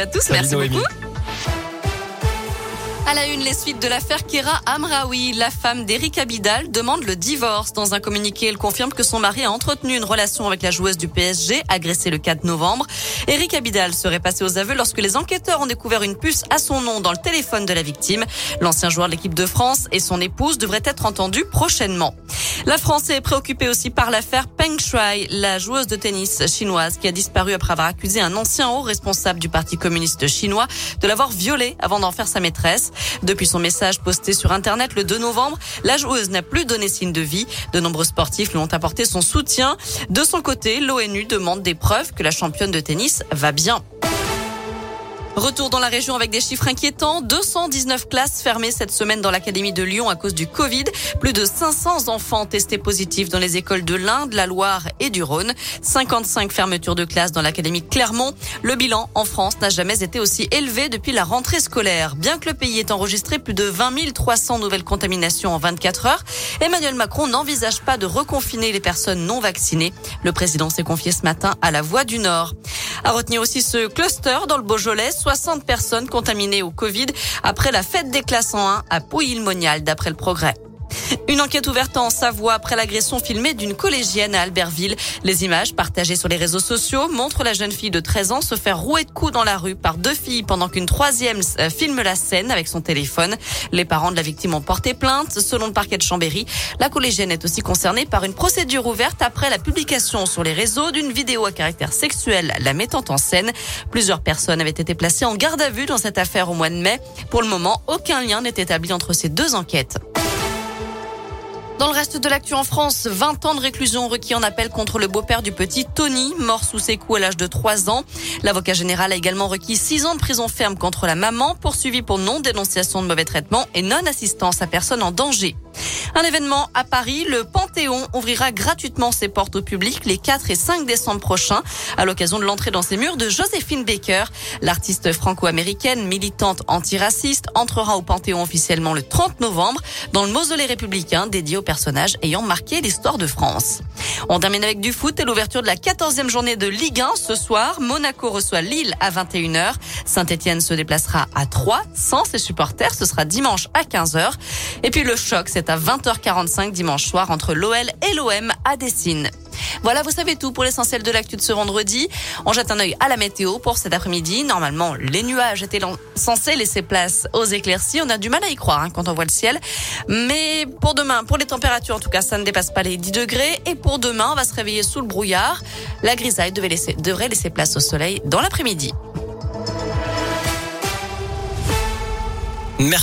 À tous, Salut merci Noémie. beaucoup. À la une, les suites de l'affaire Kira Amraoui. La femme d'Eric Abidal demande le divorce. Dans un communiqué, elle confirme que son mari a entretenu une relation avec la joueuse du PSG, agressée le 4 novembre. Eric Abidal serait passé aux aveux lorsque les enquêteurs ont découvert une puce à son nom dans le téléphone de la victime. L'ancien joueur de l'équipe de France et son épouse devraient être entendus prochainement. La France est préoccupée aussi par l'affaire Peng Shuai, la joueuse de tennis chinoise qui a disparu après avoir accusé un ancien haut responsable du Parti communiste chinois de l'avoir violée avant d'en faire sa maîtresse. Depuis son message posté sur Internet le 2 novembre, la joueuse n'a plus donné signe de vie. De nombreux sportifs lui ont apporté son soutien. De son côté, l'ONU demande des preuves que la championne de tennis va bien. Retour dans la région avec des chiffres inquiétants. 219 classes fermées cette semaine dans l'Académie de Lyon à cause du Covid. Plus de 500 enfants testés positifs dans les écoles de l'Inde, la Loire et du Rhône. 55 fermetures de classes dans l'Académie de Clermont. Le bilan en France n'a jamais été aussi élevé depuis la rentrée scolaire. Bien que le pays ait enregistré plus de 20 300 nouvelles contaminations en 24 heures, Emmanuel Macron n'envisage pas de reconfiner les personnes non vaccinées. Le président s'est confié ce matin à la Voix du Nord. À retenir aussi ce cluster dans le Beaujolais, 60 personnes contaminées au Covid après la fête des classes en 1 à Pouilly-le-Monial, d'après le progrès. Une enquête ouverte en Savoie après l'agression filmée d'une collégienne à Albertville. Les images partagées sur les réseaux sociaux montrent la jeune fille de 13 ans se faire rouer de coups dans la rue par deux filles pendant qu'une troisième euh, filme la scène avec son téléphone. Les parents de la victime ont porté plainte. Selon le parquet de Chambéry, la collégienne est aussi concernée par une procédure ouverte après la publication sur les réseaux d'une vidéo à caractère sexuel la mettant en scène. Plusieurs personnes avaient été placées en garde à vue dans cette affaire au mois de mai. Pour le moment, aucun lien n'est établi entre ces deux enquêtes. Dans le reste de l'actu en France, 20 ans de réclusion requis en appel contre le beau-père du petit Tony, mort sous ses coups à l'âge de 3 ans. L'avocat général a également requis 6 ans de prison ferme contre la maman, poursuivie pour non-dénonciation de mauvais traitements et non-assistance à personne en danger. Un événement à Paris, le Panthéon ouvrira gratuitement ses portes au public les 4 et 5 décembre prochains à l'occasion de l'entrée dans ses murs de Joséphine Baker. L'artiste franco-américaine, militante antiraciste, entrera au Panthéon officiellement le 30 novembre dans le mausolée républicain dédié aux personnages ayant marqué l'histoire de France. On termine avec du foot et l'ouverture de la 14e journée de Ligue 1 ce soir. Monaco reçoit Lille à 21h. Saint-Etienne se déplacera à 3 sans ses supporters. Ce sera dimanche à 15h. Et puis le choc, c'est à 20h45 dimanche soir entre l'OL et l'OM à Dessine. Voilà, vous savez tout pour l'essentiel de l'actu de ce vendredi. On jette un œil à la météo pour cet après-midi. Normalement, les nuages étaient censés laisser place aux éclaircies. On a du mal à y croire hein, quand on voit le ciel. Mais pour demain, pour les températures, en tout cas, ça ne dépasse pas les 10 degrés. Et pour demain, on va se réveiller sous le brouillard. La grisaille devait laisser, devrait laisser place au soleil dans l'après-midi.